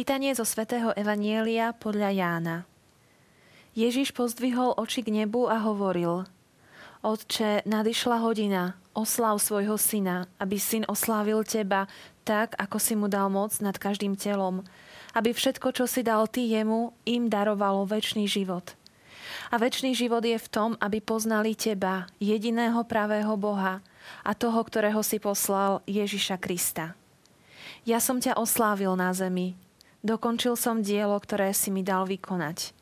Čítanie zo svätého Evanielia podľa Jána. Ježiš pozdvihol oči k nebu a hovoril Otče, nadišla hodina, oslav svojho syna, aby syn oslávil teba tak, ako si mu dal moc nad každým telom, aby všetko, čo si dal ty jemu, im darovalo väčší život. A väčší život je v tom, aby poznali teba, jediného pravého Boha a toho, ktorého si poslal Ježiša Krista. Ja som ťa oslávil na zemi, Dokončil som dielo, ktoré si mi dal vykonať.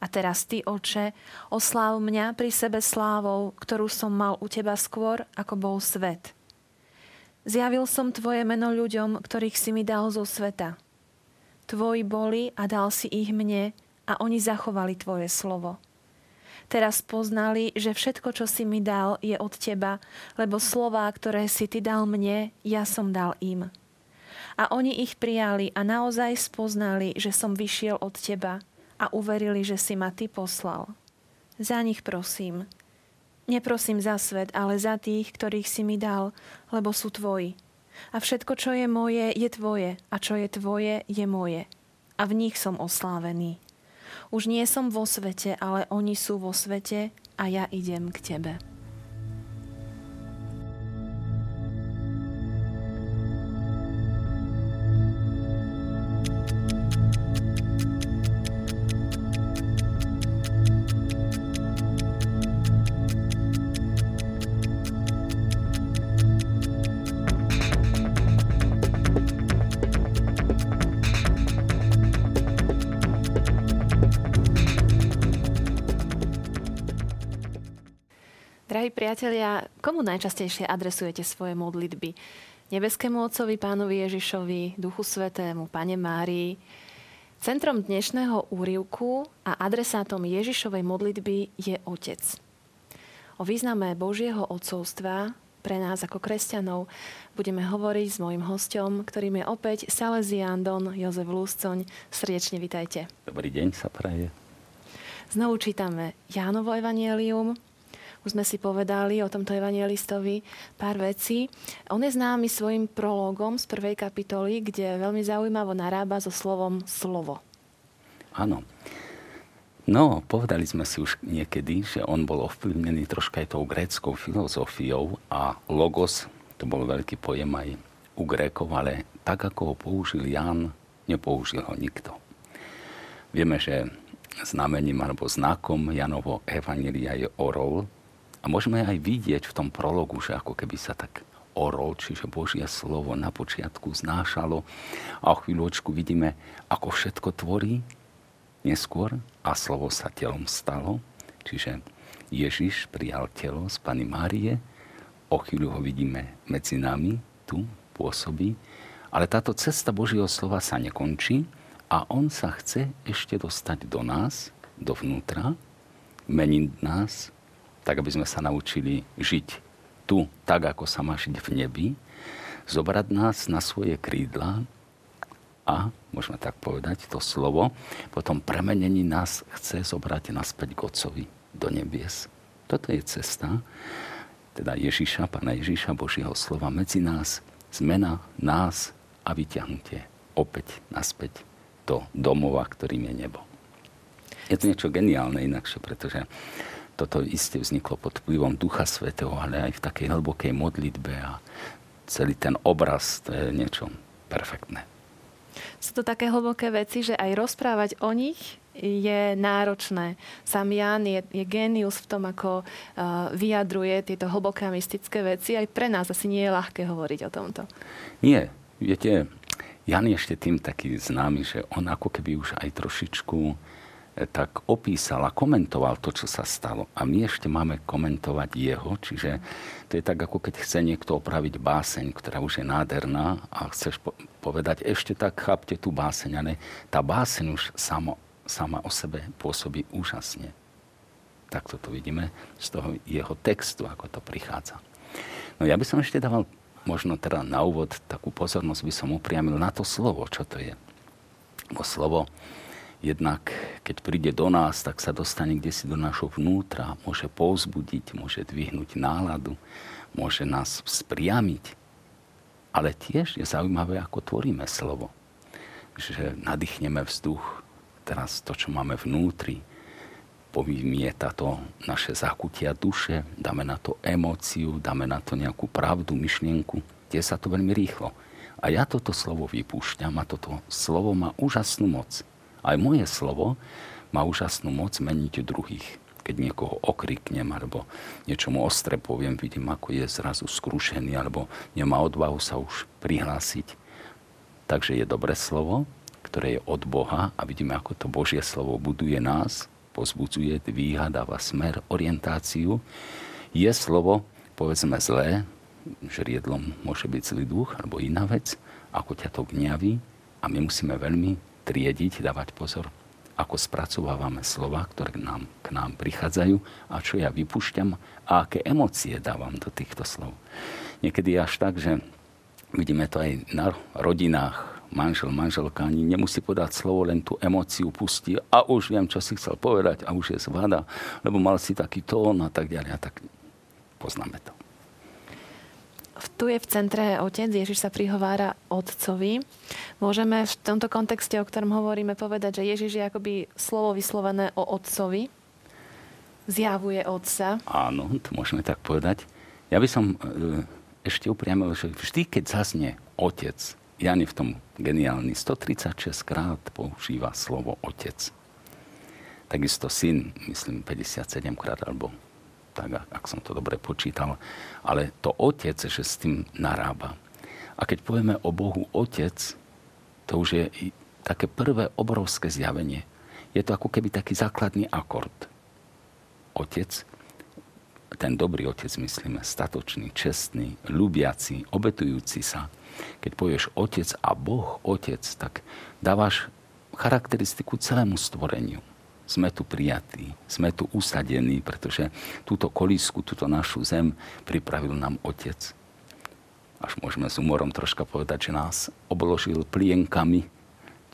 A teraz ty, oče, osláv mňa pri sebe slávou, ktorú som mal u teba skôr, ako bol svet. Zjavil som tvoje meno ľuďom, ktorých si mi dal zo sveta. Tvoji boli a dal si ich mne a oni zachovali tvoje slovo. Teraz poznali, že všetko, čo si mi dal, je od teba, lebo slová, ktoré si ty dal mne, ja som dal im. A oni ich prijali a naozaj spoznali, že som vyšiel od teba a uverili, že si ma ty poslal. Za nich prosím. Neprosím za svet, ale za tých, ktorých si mi dal, lebo sú tvoji. A všetko, čo je moje, je tvoje, a čo je tvoje, je moje. A v nich som oslávený. Už nie som vo svete, ale oni sú vo svete a ja idem k tebe. Drahí priatelia, komu najčastejšie adresujete svoje modlitby? Nebeskému Otcovi, Pánovi Ježišovi, Duchu Svetému, Pane Márii. Centrom dnešného úrivku a adresátom Ježišovej modlitby je Otec. O význame Božieho otcovstva pre nás ako kresťanov budeme hovoriť s mojim hostom, ktorým je opäť Salesián Don Jozef Lúscoň. Srdečne vitajte. Dobrý deň sa praje. Znovu čítame Jánovo evanielium, už sme si povedali o tomto evangelistovi pár vecí. On je známy svojim prologom z prvej kapitoly, kde veľmi zaujímavo narába so slovom slovo. Áno. No, povedali sme si už niekedy, že on bol ovplyvnený troška aj tou gréckou filozofiou a logos, to bol veľký pojem aj u Grékov, ale tak, ako ho použil Jan, nepoužil ho nikto. Vieme, že znamením alebo znakom Janovo Evangelia je orol, a môžeme aj vidieť v tom prologu, že ako keby sa tak orol, čiže Božie slovo na počiatku znášalo. A o chvíľočku vidíme, ako všetko tvorí neskôr a slovo sa telom stalo. Čiže Ježiš prijal telo z Pany Márie, o chvíľu ho vidíme medzi nami, tu pôsobí, ale táto cesta Božieho slova sa nekončí a on sa chce ešte dostať do nás, dovnútra, meniť nás, tak aby sme sa naučili žiť tu, tak ako sa má žiť v nebi, zobrať nás na svoje krídla a, môžeme tak povedať, to slovo, potom premenení nás chce zobrať naspäť k Otcovi do nebies. Toto je cesta, teda Ježíša, Pána Ježíša, Božieho slova medzi nás, zmena nás a vyťahnutie opäť naspäť do domova, ktorým je nebo. Je to niečo geniálne inakšie, pretože toto isté vzniklo pod vplyvom Ducha Svetého, ale aj v takej hlbokej modlitbe a celý ten obraz, to je niečo perfektné. Sú to také hlboké veci, že aj rozprávať o nich je náročné. Sam Jan je, je genius v tom, ako uh, vyjadruje tieto hlboké mystické veci. Aj pre nás asi nie je ľahké hovoriť o tomto. Nie. Viete, Jan je ešte tým taký známy, že on ako keby už aj trošičku tak opísal a komentoval to, čo sa stalo. A my ešte máme komentovať jeho, čiže to je tak, ako keď chce niekto opraviť báseň, ktorá už je nádherná a chceš povedať, ešte tak chápte tú báseň, ale tá báseň už samo, sama o sebe pôsobí úžasne. Tak to vidíme z toho jeho textu, ako to prichádza. No ja by som ešte dával možno teda na úvod takú pozornosť by som upriamil na to slovo, čo to je. Bo slovo jednak keď príde do nás, tak sa dostane kde si do našho vnútra, môže povzbudiť, môže dvihnúť náladu, môže nás spriamiť. Ale tiež je zaujímavé, ako tvoríme slovo. že nadýchneme vzduch, teraz to, čo máme vnútri, povymieta to naše zakutia duše, dáme na to emóciu, dáme na to nejakú pravdu, myšlienku, tie sa to veľmi rýchlo. A ja toto slovo vypúšťam a toto slovo má úžasnú moc. Aj moje slovo má úžasnú moc meniť druhých. Keď niekoho okriknem alebo niečomu ostre poviem, vidím, ako je zrazu skrušený alebo nemá odvahu sa už prihlásiť. Takže je dobré slovo, ktoré je od Boha a vidíme, ako to Božie slovo buduje nás, pozbudzuje, dvíha, dáva smer, orientáciu. Je slovo, povedzme zlé, že riedlom môže byť zlý duch alebo iná vec, ako ťa to gňaví a my musíme veľmi triediť, dávať pozor, ako spracovávame slova, ktoré k nám, k nám prichádzajú a čo ja vypúšťam a aké emócie dávam do týchto slov. Niekedy až tak, že vidíme to aj na rodinách, manžel, manželka ani nemusí podať slovo, len tú emóciu pustí a už viem, čo si chcel povedať a už je zvada, lebo mal si taký tón a tak ďalej a tak poznáme to. Tu je v centre otec, Ježiš sa prihovára otcovi. Môžeme v tomto kontexte, o ktorom hovoríme, povedať, že Ježiš je akoby slovo vyslovené o otcovi. Zjavuje otca. Áno, to môžeme tak povedať. Ja by som e, ešte upriamil, že vždy, keď zaznie otec, Jan je v tom geniálny, 136 krát používa slovo otec. Takisto syn, myslím, 57 krát, alebo tak, ak som to dobre počítal. Ale to otec, že s tým narába. A keď povieme o Bohu otec, to už je také prvé obrovské zjavenie. Je to ako keby taký základný akord. Otec, ten dobrý otec, myslíme, statočný, čestný, ľubiaci, obetujúci sa. Keď povieš otec a Boh otec, tak dávaš charakteristiku celému stvoreniu sme tu prijatí, sme tu usadení, pretože túto kolísku, túto našu zem pripravil nám Otec. Až môžeme s humorom troška povedať, že nás obložil plienkami,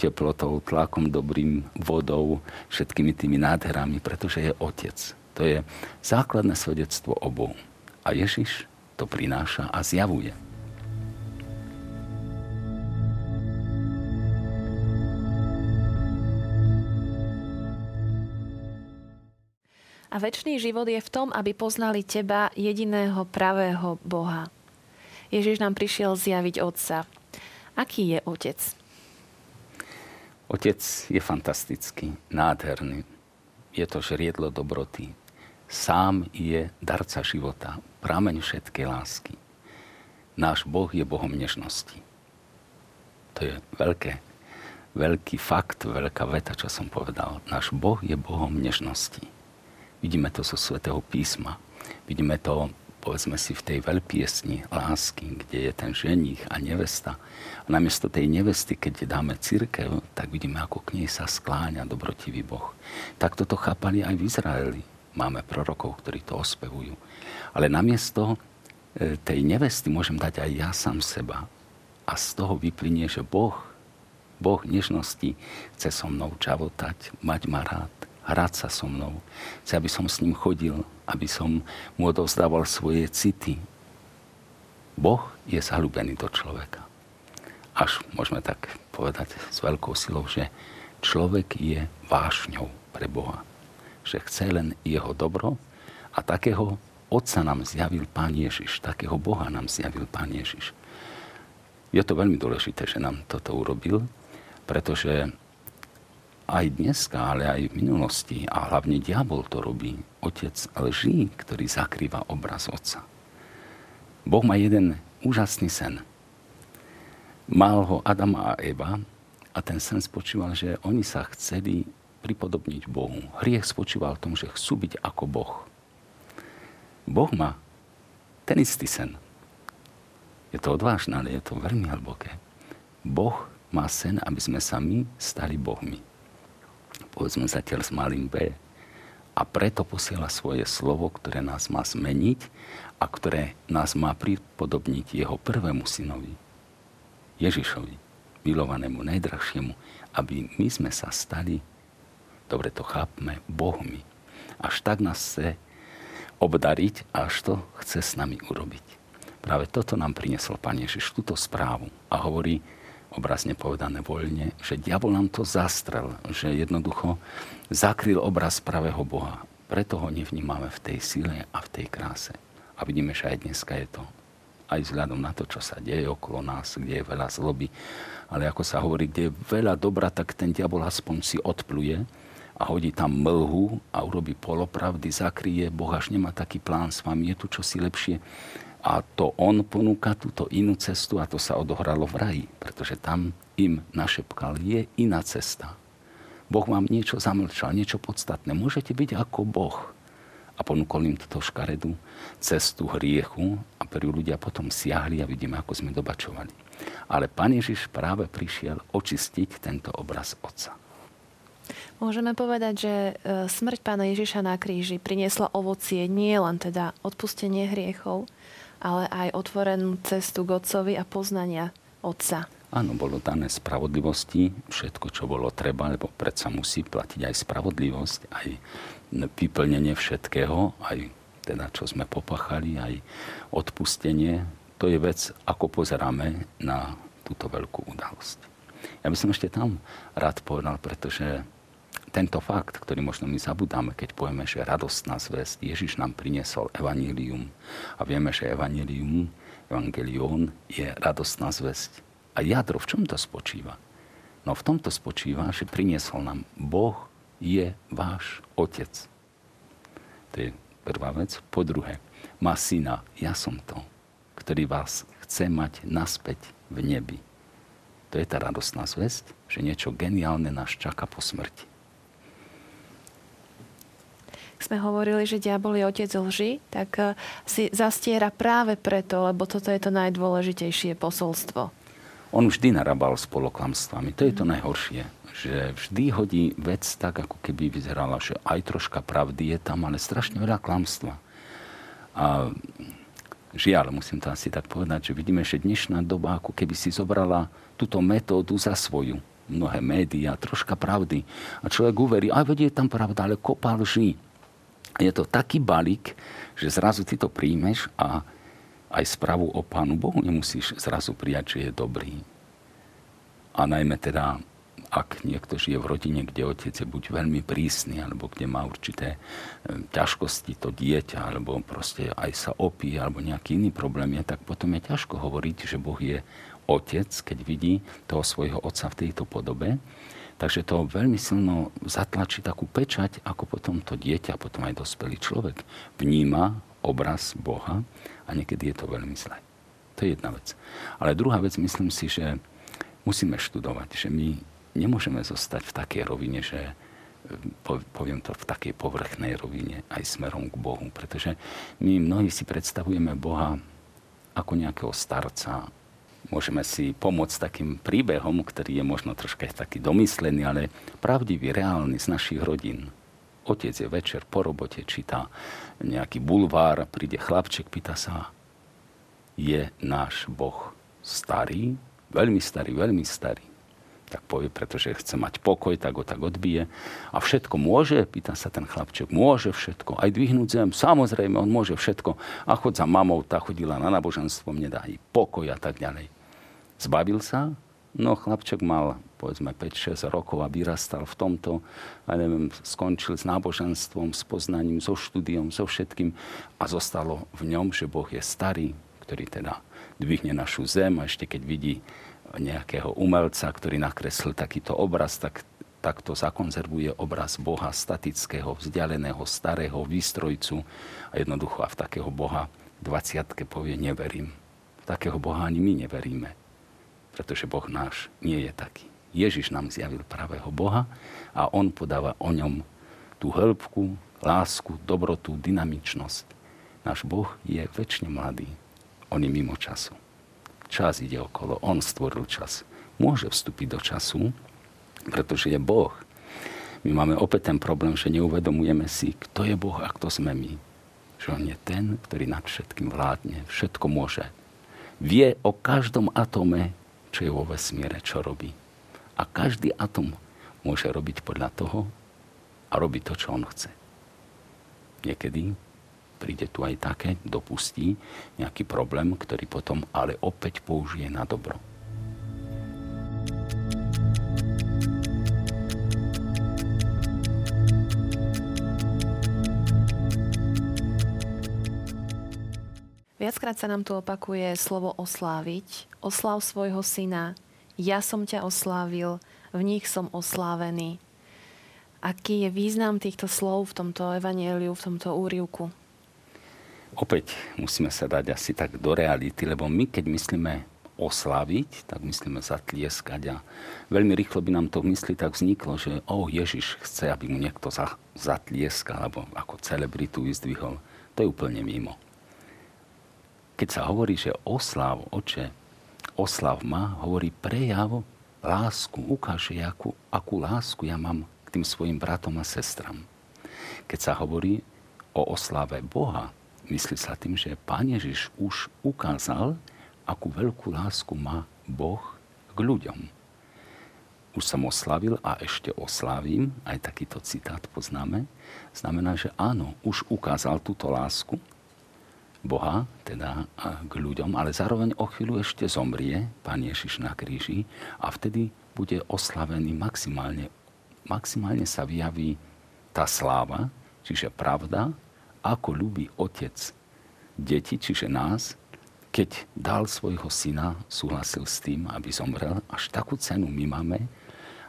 teplotou, tlakom dobrým, vodou, všetkými tými nádherami, pretože je Otec. To je základné svedectvo o Bohu. A Ježiš to prináša a zjavuje. A väčší život je v tom, aby poznali teba, jediného pravého Boha. Ježiš nám prišiel zjaviť Otca. Aký je Otec? Otec je fantastický, nádherný. Je to žriedlo dobroty. Sám je darca života, prameň všetkej lásky. Náš Boh je Bohom nežnosti. To je veľké, veľký fakt, veľká veta, čo som povedal. Náš Boh je Bohom nežnosti. Vidíme to zo svätého písma. Vidíme to, povedzme si, v tej veľpiesni lásky, kde je ten ženich a nevesta. A namiesto tej nevesty, keď dáme církev, tak vidíme, ako k nej sa skláňa dobrotivý Boh. Tak toto chápali aj v Izraeli. Máme prorokov, ktorí to ospevujú. Ale namiesto e, tej nevesty môžem dať aj ja sám seba. A z toho vyplynie, že Boh, Boh nežnosti chce so mnou čavotať, mať ma rád hrať sa so mnou. Chce, aby som s ním chodil, aby som mu odovzdával svoje city. Boh je zalúbený do človeka. Až môžeme tak povedať s veľkou silou, že človek je vášňou pre Boha. Že chce len jeho dobro a takého Otca nám zjavil Pán Ježiš, takého Boha nám zjavil Pán Ježiš. Je to veľmi dôležité, že nám toto urobil, pretože aj dneska, ale aj v minulosti a hlavne diabol to robí. Otec lží, ktorý zakrýva obraz otca. Boh má jeden úžasný sen. Mal ho Adam a Eva a ten sen spočíval, že oni sa chceli pripodobniť Bohu. Hriech spočíval v tom, že chcú byť ako Boh. Boh má ten istý sen. Je to odvážne, ale je to veľmi hlboké. Boh má sen, aby sme sa my stali Bohmi povedzme zatiaľ s malým B. A preto posiela svoje slovo, ktoré nás má zmeniť a ktoré nás má pripodobniť jeho prvému synovi, Ježišovi, milovanému, najdrahšiemu, aby my sme sa stali, dobre to chápme, Bohmi. Až tak nás chce obdariť, až to chce s nami urobiť. Práve toto nám priniesol Pán Ježiš, túto správu. A hovorí, obrazne povedané voľne, že diabol nám to zastrel, že jednoducho zakryl obraz pravého Boha. Preto ho nevnímame v tej sile a v tej kráse. A vidíme, že aj dneska je to aj vzhľadom na to, čo sa deje okolo nás, kde je veľa zloby. Ale ako sa hovorí, kde je veľa dobra, tak ten diabol aspoň si odpluje a hodí tam mlhu a urobí polopravdy, zakrie. Boh až nemá taký plán s vami, je tu čosi lepšie. A to on ponúka túto inú cestu a to sa odohralo v raji, pretože tam im našepkal, je iná cesta. Boh vám niečo zamlčal, niečo podstatné. Môžete byť ako Boh. A ponúkol im túto škaredú cestu hriechu a prvý ľudia potom siahli a vidíme, ako sme dobačovali. Ale Pán Ježiš práve prišiel očistiť tento obraz Otca. Môžeme povedať, že e, smrť pána Ježiša na kríži priniesla ovocie nie len teda odpustenie hriechov, ale aj otvorenú cestu k Otcovi a poznania Otca. Áno, bolo dané spravodlivosti, všetko, čo bolo treba, lebo predsa musí platiť aj spravodlivosť, aj vyplnenie všetkého, aj teda, čo sme popachali, aj odpustenie. To je vec, ako pozeráme na túto veľkú udalosť. Ja by som ešte tam rád povedal, pretože tento fakt, ktorý možno my zabudáme, keď povieme, že radostná zväzť, Ježiš nám priniesol evanílium a vieme, že evanílium, evangelión je radostná zväzť. A jadro v čom to spočíva? No v tomto spočíva, že priniesol nám Boh je váš otec. To je prvá vec. Po druhé, má syna, ja som to, ktorý vás chce mať naspäť v nebi. To je tá radostná zväzť, že niečo geniálne nás čaká po smrti sme hovorili, že diabol je otec lži, tak eh, si zastiera práve preto, lebo toto je to najdôležitejšie posolstvo. On vždy narabal s poloklamstvami. To je to najhoršie. Že vždy hodí vec tak, ako keby vyzerala, že aj troška pravdy je tam, ale strašne veľa klamstva. A žiaľ, musím to asi tak povedať, že vidíme, že dnešná doba ako keby si zobrala túto metódu za svoju. Mnohé médiá, troška pravdy. A človek uverí, aj vedie tam pravda, ale kopa lží je to taký balík, že zrazu ty to príjmeš a aj správu o Pánu Bohu nemusíš zrazu prijať, že je dobrý. A najmä teda, ak niekto žije v rodine, kde otec je buď veľmi prísny, alebo kde má určité e, ťažkosti to dieťa, alebo proste aj sa opí, alebo nejaký iný problém je, tak potom je ťažko hovoriť, že Boh je otec, keď vidí toho svojho otca v tejto podobe. Takže to veľmi silno zatlačí takú pečať, ako potom to dieťa, potom aj dospelý človek vníma obraz Boha a niekedy je to veľmi zlé. To je jedna vec. Ale druhá vec, myslím si, že musíme študovať, že my nemôžeme zostať v takej rovine, že poviem to v takej povrchnej rovine aj smerom k Bohu. Pretože my mnohí si predstavujeme Boha ako nejakého starca, môžeme si pomôcť takým príbehom, ktorý je možno troška taký domyslený, ale pravdivý, reálny z našich rodín. Otec je večer po robote, číta nejaký bulvár, príde chlapček, pýta sa, je náš Boh starý? Veľmi starý, veľmi starý. Tak povie, pretože chce mať pokoj, tak ho tak odbije. A všetko môže? Pýta sa ten chlapček. Môže všetko. Aj dvihnúť zem. Samozrejme, on môže všetko. A chod za mamou, tá chodila na náboženstvo, mne dá i pokoj a tak ďalej. Zbavil sa? No, chlapček mal povedzme 5-6 rokov a vyrastal v tomto, a neviem, skončil s náboženstvom, s poznaním, so štúdiom, so všetkým. A zostalo v ňom, že Boh je starý, ktorý teda dvihne našu zem. A ešte keď vidí nejakého umelca, ktorý nakreslil takýto obraz, tak takto zakonzervuje obraz Boha statického, vzdialeného, starého výstrojcu. A jednoducho a v takého Boha 20 povie neverím. V takého Boha ani my neveríme pretože Boh náš nie je taký. Ježiš nám zjavil pravého Boha a on podáva o ňom tú hĺbku, lásku, dobrotu, dynamičnosť. Náš Boh je väčšine mladý. On je mimo času. Čas ide okolo, on stvoril čas. Môže vstúpiť do času, pretože je Boh. My máme opäť ten problém, že neuvedomujeme si, kto je Boh a kto sme my. Že on je ten, ktorý nad všetkým vládne, všetko môže. Vie o každom atome, čo je vo vesmíre, čo robí. A každý atom môže robiť podľa toho a robiť to, čo on chce. Niekedy príde tu aj také, dopustí nejaký problém, ktorý potom ale opäť použije na dobro. Viackrát sa nám tu opakuje slovo osláviť. Oslav svojho syna. Ja som ťa oslávil, v nich som oslávený. Aký je význam týchto slov v tomto evanieliu, v tomto úrivku? Opäť musíme sa dať asi tak do reality, lebo my, keď myslíme osláviť, tak myslíme zatlieskať a veľmi rýchlo by nám to v mysli tak vzniklo, že o, Ježiš chce, aby mu niekto za, zatlieskal, alebo ako celebritu vyzdvihol. To je úplne mimo. Keď sa hovorí, že oslav, oče, oslav ma, hovorí prejav lásku, ukáže, akú, akú lásku ja mám k tým svojim bratom a sestram. Keď sa hovorí o oslave Boha, myslí sa tým, že Pán Ježiš už ukázal, akú veľkú lásku má Boh k ľuďom. Už som oslavil a ešte oslávim, aj takýto citát poznáme, znamená, že áno, už ukázal túto lásku Boha, teda k ľuďom, ale zároveň o chvíľu ešte zomrie Pán Ježiš na kríži a vtedy bude oslavený maximálne. Maximálne sa vyjaví tá sláva, čiže pravda, ako ľubí Otec deti, čiže nás, keď dal svojho syna, súhlasil s tým, aby zomrel. Až takú cenu my máme.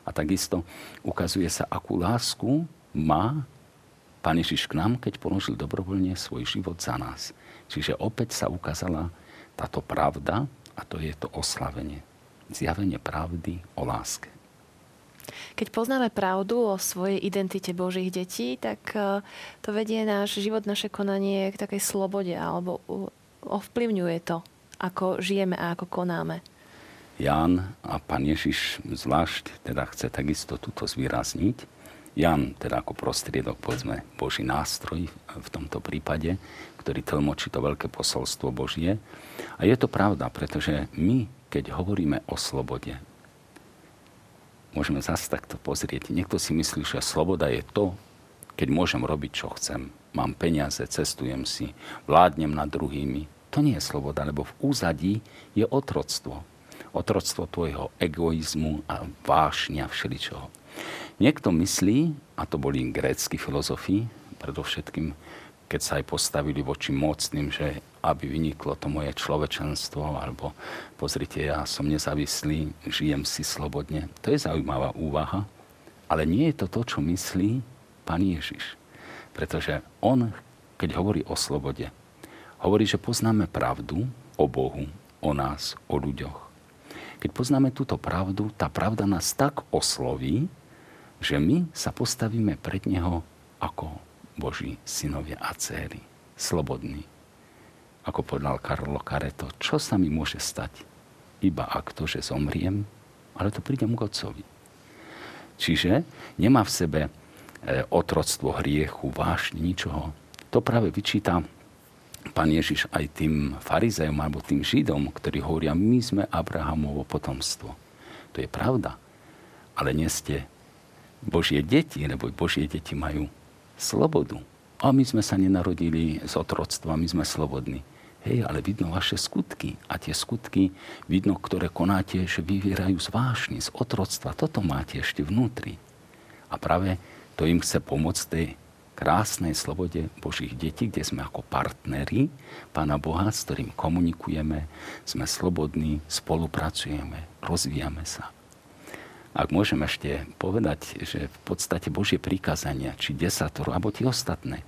A takisto ukazuje sa, akú lásku má Pán Ježiš k nám, keď položil dobrovoľne svoj život za nás. Čiže opäť sa ukázala táto pravda a to je to oslavenie. Zjavenie pravdy o láske. Keď poznáme pravdu o svojej identite Božích detí, tak eh, to vedie náš život, naše konanie k takej slobode alebo ovplyvňuje to, ako žijeme a ako konáme. Ján a pán Ježiš zvlášť teda chce takisto túto zvýrazniť. Jan teda ako prostriedok, povedzme, Boží nástroj v tomto prípade, ktorý tlmočí to veľké posolstvo Božie. A je to pravda, pretože my, keď hovoríme o slobode, môžeme zase takto pozrieť. Niekto si myslí, že sloboda je to, keď môžem robiť, čo chcem mám peniaze, cestujem si, vládnem nad druhými. To nie je sloboda, lebo v úzadí je otroctvo. Otroctvo tvojho egoizmu a vášňa všeličoho. Niekto myslí, a to boli grécky filozofi, predovšetkým, keď sa aj postavili voči mocným, že aby vyniklo to moje človečenstvo, alebo pozrite, ja som nezávislý, žijem si slobodne. To je zaujímavá úvaha, ale nie je to to, čo myslí pán Ježiš. Pretože on, keď hovorí o slobode, hovorí, že poznáme pravdu o Bohu, o nás, o ľuďoch. Keď poznáme túto pravdu, tá pravda nás tak osloví, že my sa postavíme pred Neho ako Boží synovia a céry. Slobodní. Ako povedal Karlo Kareto, čo sa mi môže stať? Iba ak to, že zomriem, ale to prídem k Otcovi. Čiže nemá v sebe E, otroctvo hriechu, vášne, ničoho. To práve vyčíta pán Ježiš aj tým farizejom alebo tým židom, ktorí hovoria, my sme Abrahamovo potomstvo. To je pravda. Ale nie ste Božie deti, lebo Božie deti majú slobodu. A my sme sa nenarodili z otroctva, my sme slobodní. Hej, ale vidno vaše skutky. A tie skutky, vidno, ktoré konáte, že vyvierajú z vášny, z otroctva. Toto máte ešte vnútri. A práve to im chce pomôcť tej krásnej slobode Božích detí, kde sme ako partneri Pána Boha, s ktorým komunikujeme, sme slobodní, spolupracujeme, rozvíjame sa. Ak môžem ešte povedať, že v podstate Božie prikázania, či desatoro, alebo tie ostatné,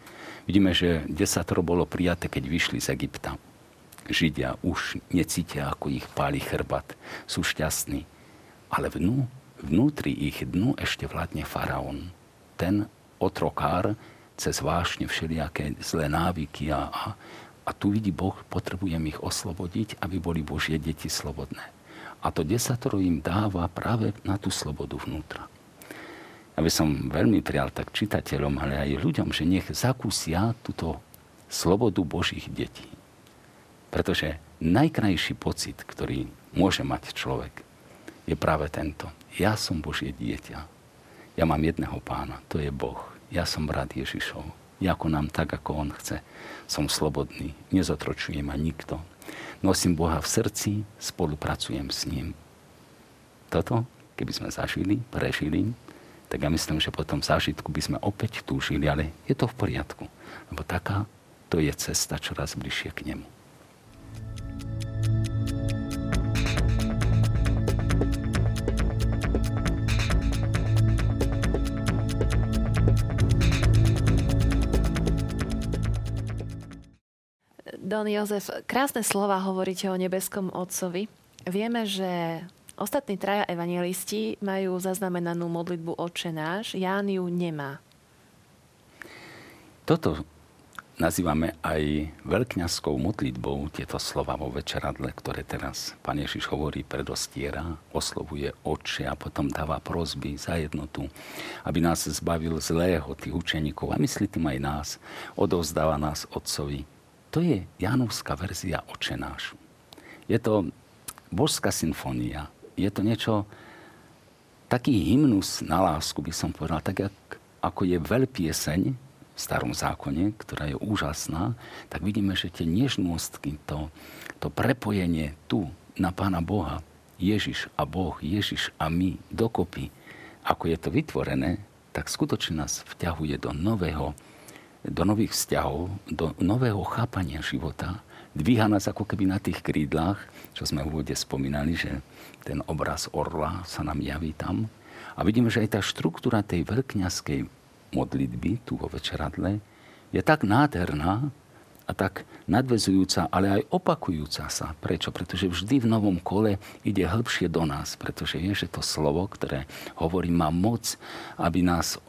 vidíme, že desatoro bolo prijaté, keď vyšli z Egypta. Židia už necítia, ako ich páli chrbat, sú šťastní. Ale vnú, vnútri ich dnu ešte vládne faraón ten otrokár cez vášne všelijaké zlé návyky a, a, a tu vidí Boh, potrebujem ich oslobodiť, aby boli Božie deti slobodné. A to desatoro im dáva práve na tú slobodu vnútra. Ja by som veľmi prijal tak čitateľom, ale aj ľuďom, že nech zakúsia túto slobodu Božích detí. Pretože najkrajší pocit, ktorý môže mať človek, je práve tento. Ja som Božie dieťa. Ja mám jedného pána, to je Boh. Ja som brat Ježišov. Ja konám tak, ako On chce. Som slobodný, nezotročuje ma nikto. Nosím Boha v srdci, spolupracujem s ním. Toto, keby sme zažili, prežili, tak ja myslím, že po tom zážitku by sme opäť túžili, ale je to v poriadku. Lebo taká to je cesta čoraz bližšie k nemu. Don Jozef, krásne slova hovoríte o nebeskom Otcovi. Vieme, že ostatní traja evangelisti majú zaznamenanú modlitbu Otče náš. Ján ju nemá. Toto nazývame aj veľkňazskou modlitbou tieto slova vo večeradle, ktoré teraz Pán Ježiš hovorí, predostiera, oslovuje oče a potom dáva prozby za jednotu, aby nás zbavil zlého tých učeníkov a myslí tým aj nás, odovzdáva nás Otcovi. To je Janovská verzia oče náš. Je to božská symfónia. Je to niečo, taký hymnus na lásku by som povedal, tak ako je veľpieseň, v starom zákone, ktorá je úžasná, tak vidíme, že tie nežnostky, to, to prepojenie tu na Pána Boha, Ježiš a Boh, Ježiš a my dokopy, ako je to vytvorené, tak skutočne nás vťahuje do nového, do nových vzťahov, do nového chápania života. Dvíha nás ako keby na tých krídlach, čo sme v úvode spomínali, že ten obraz orla sa nám javí tam. A vidíme, že aj tá štruktúra tej veľkňaskej modlitby tu vo večeradle je tak nádherná a tak nadvezujúca, ale aj opakujúca sa. Prečo? Pretože vždy v novom kole ide hĺbšie do nás, pretože je, že to slovo, ktoré hovorí, má moc, aby nás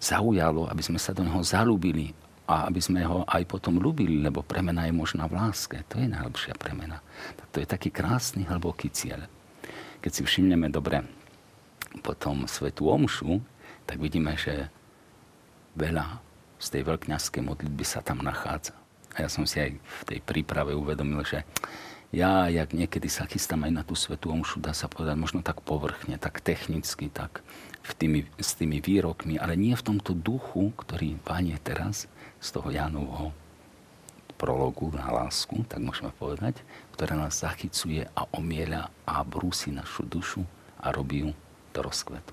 zaujalo, aby sme sa do neho zalúbili a aby sme ho aj potom ľúbili, lebo premena je možná v láske. To je najlepšia premena. To je taký krásny, hlboký cieľ. Keď si všimneme dobre potom svetú omšu, tak vidíme, že veľa z tej veľkňazskej modlitby sa tam nachádza. A ja som si aj v tej príprave uvedomil, že ja, jak niekedy sa chystám aj na tú svetú omšu, dá sa povedať možno tak povrchne, tak technicky, tak v tými, s tými výrokmi, ale nie v tomto duchu, ktorý pánie teraz z toho Jánovho prologu na lásku, tak môžeme povedať, ktorá nás zachycuje a omieľa a brúsi našu dušu a robí ju do rozkvetu.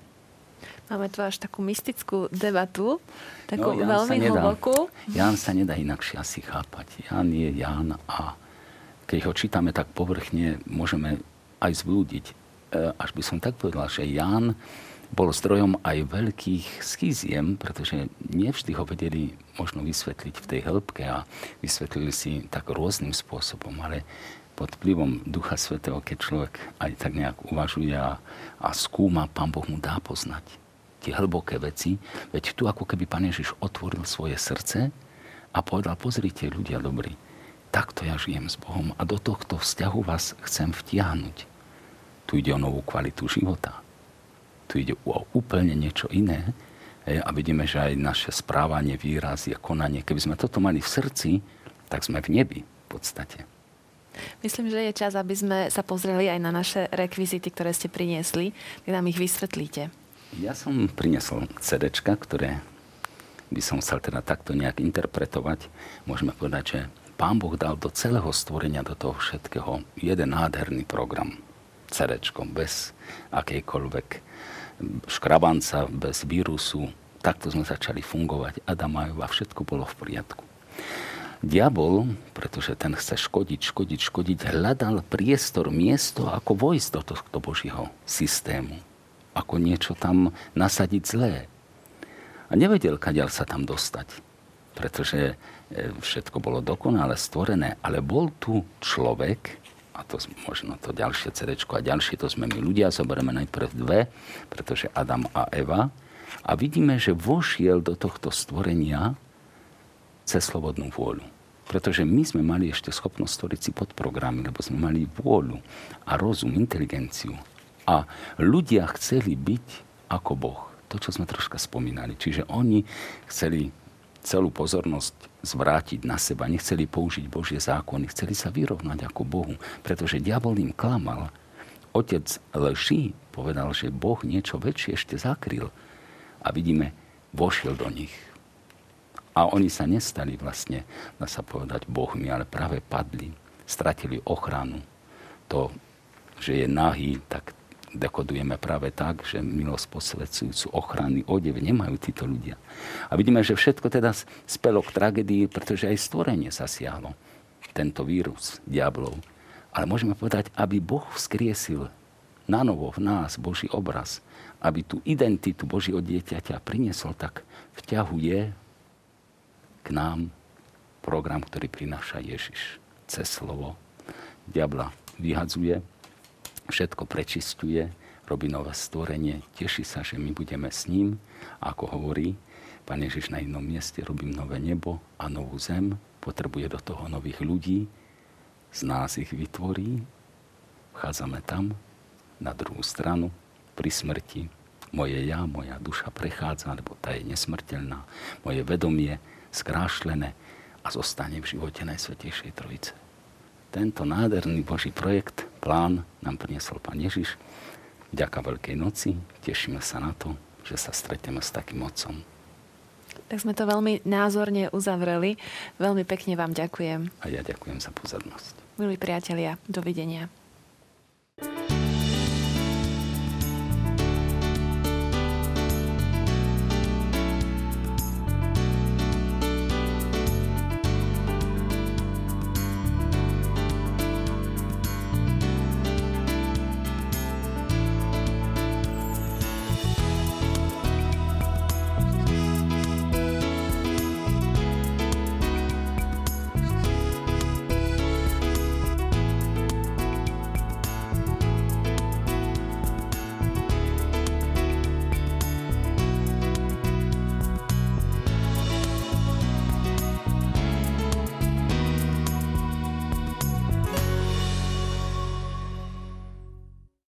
Máme tu až takú mystickú debatu, takú no, veľmi nedá, hlbokú. Ján sa nedá inakšie asi chápať. Ján je Ján a keď ho čítame tak povrchne, môžeme aj zblúdiť. E, až by som tak povedal, že Ján bol zdrojom aj veľkých schiziem, pretože nevždy ho vedeli možno vysvetliť v tej hĺbke a vysvetlili si tak rôznym spôsobom, ale pod vplyvom Ducha Svetého, keď človek aj tak nejak uvažuje a, a skúma, Pán Boh mu dá poznať tie hlboké veci. Veď tu ako keby Pán Ježiš otvoril svoje srdce a povedal, pozrite ľudia dobrí, takto ja žijem s Bohom a do tohto vzťahu vás chcem vtiahnuť. Tu ide o novú kvalitu života. Tu ide o úplne niečo iné. A vidíme, že aj naše správanie, výrazy a konanie, keby sme toto mali v srdci, tak sme v nebi v podstate. Myslím, že je čas, aby sme sa pozreli aj na naše rekvizity, ktoré ste priniesli. Vy nám ich vysvetlíte. Ja som prinesol CD, ktoré by som chcel teda takto nejak interpretovať. Môžeme povedať, že Pán Boh dal do celého stvorenia, do toho všetkého jeden nádherný program. CD, bez akejkoľvek škrabanca, bez vírusu. Takto sme začali fungovať. Adam a Eva, všetko bolo v poriadku. Diabol, pretože ten chce škodiť, škodiť, škodiť, hľadal priestor, miesto, ako vojsť do tohto Božího systému ako niečo tam nasadiť zlé. A nevedel, kadiaľ sa tam dostať, pretože e, všetko bolo dokonale stvorené, ale bol tu človek, a to možno to ďalšie CD a ďalšie, to sme my ľudia, zoberieme najprv dve, pretože Adam a Eva, a vidíme, že vošiel do tohto stvorenia cez slobodnú vôľu. Pretože my sme mali ešte schopnosť stvoriť si podprogramy, lebo sme mali vôľu a rozum, inteligenciu a ľudia chceli byť ako Boh. To, čo sme troška spomínali. Čiže oni chceli celú pozornosť zvrátiť na seba, nechceli použiť Božie zákony, chceli sa vyrovnať ako Bohu, pretože diabol im klamal. Otec lží povedal, že Boh niečo väčšie ešte zakryl. A vidíme, vošiel do nich. A oni sa nestali vlastne, dá sa povedať, Bohmi, ale práve padli. Stratili ochranu. To, že je nahý, tak dekodujeme práve tak, že milosť posvedcujúcu ochrany odev nemajú títo ľudia. A vidíme, že všetko teda spelo k tragédii, pretože aj stvorenie zasiahlo tento vírus diablov. Ale môžeme povedať, aby Boh vzkriesil na novo v nás Boží obraz, aby tú identitu Božieho dieťaťa priniesol, tak vťahuje k nám program, ktorý prináša Ježiš cez slovo. Diabla vyhadzuje, všetko prečistuje, robí nové stvorenie, teší sa, že my budeme s ním, ako hovorí Pán Ježiš na inom mieste, robím nové nebo a novú zem, potrebuje do toho nových ľudí, z nás ich vytvorí, vchádzame tam, na druhú stranu, pri smrti, moje ja, moja duša prechádza, lebo tá je nesmrteľná, moje vedomie skrášlené a zostane v živote Najsvetejšej Trojice. Tento nádherný Boží projekt, plán nám priniesol Pán Ježiš. Ďaká Veľkej noci, tešíme sa na to, že sa stretneme s takým otcom. Tak sme to veľmi názorne uzavreli. Veľmi pekne vám ďakujem. A ja ďakujem za pozornosť. Milí priatelia, dovidenia.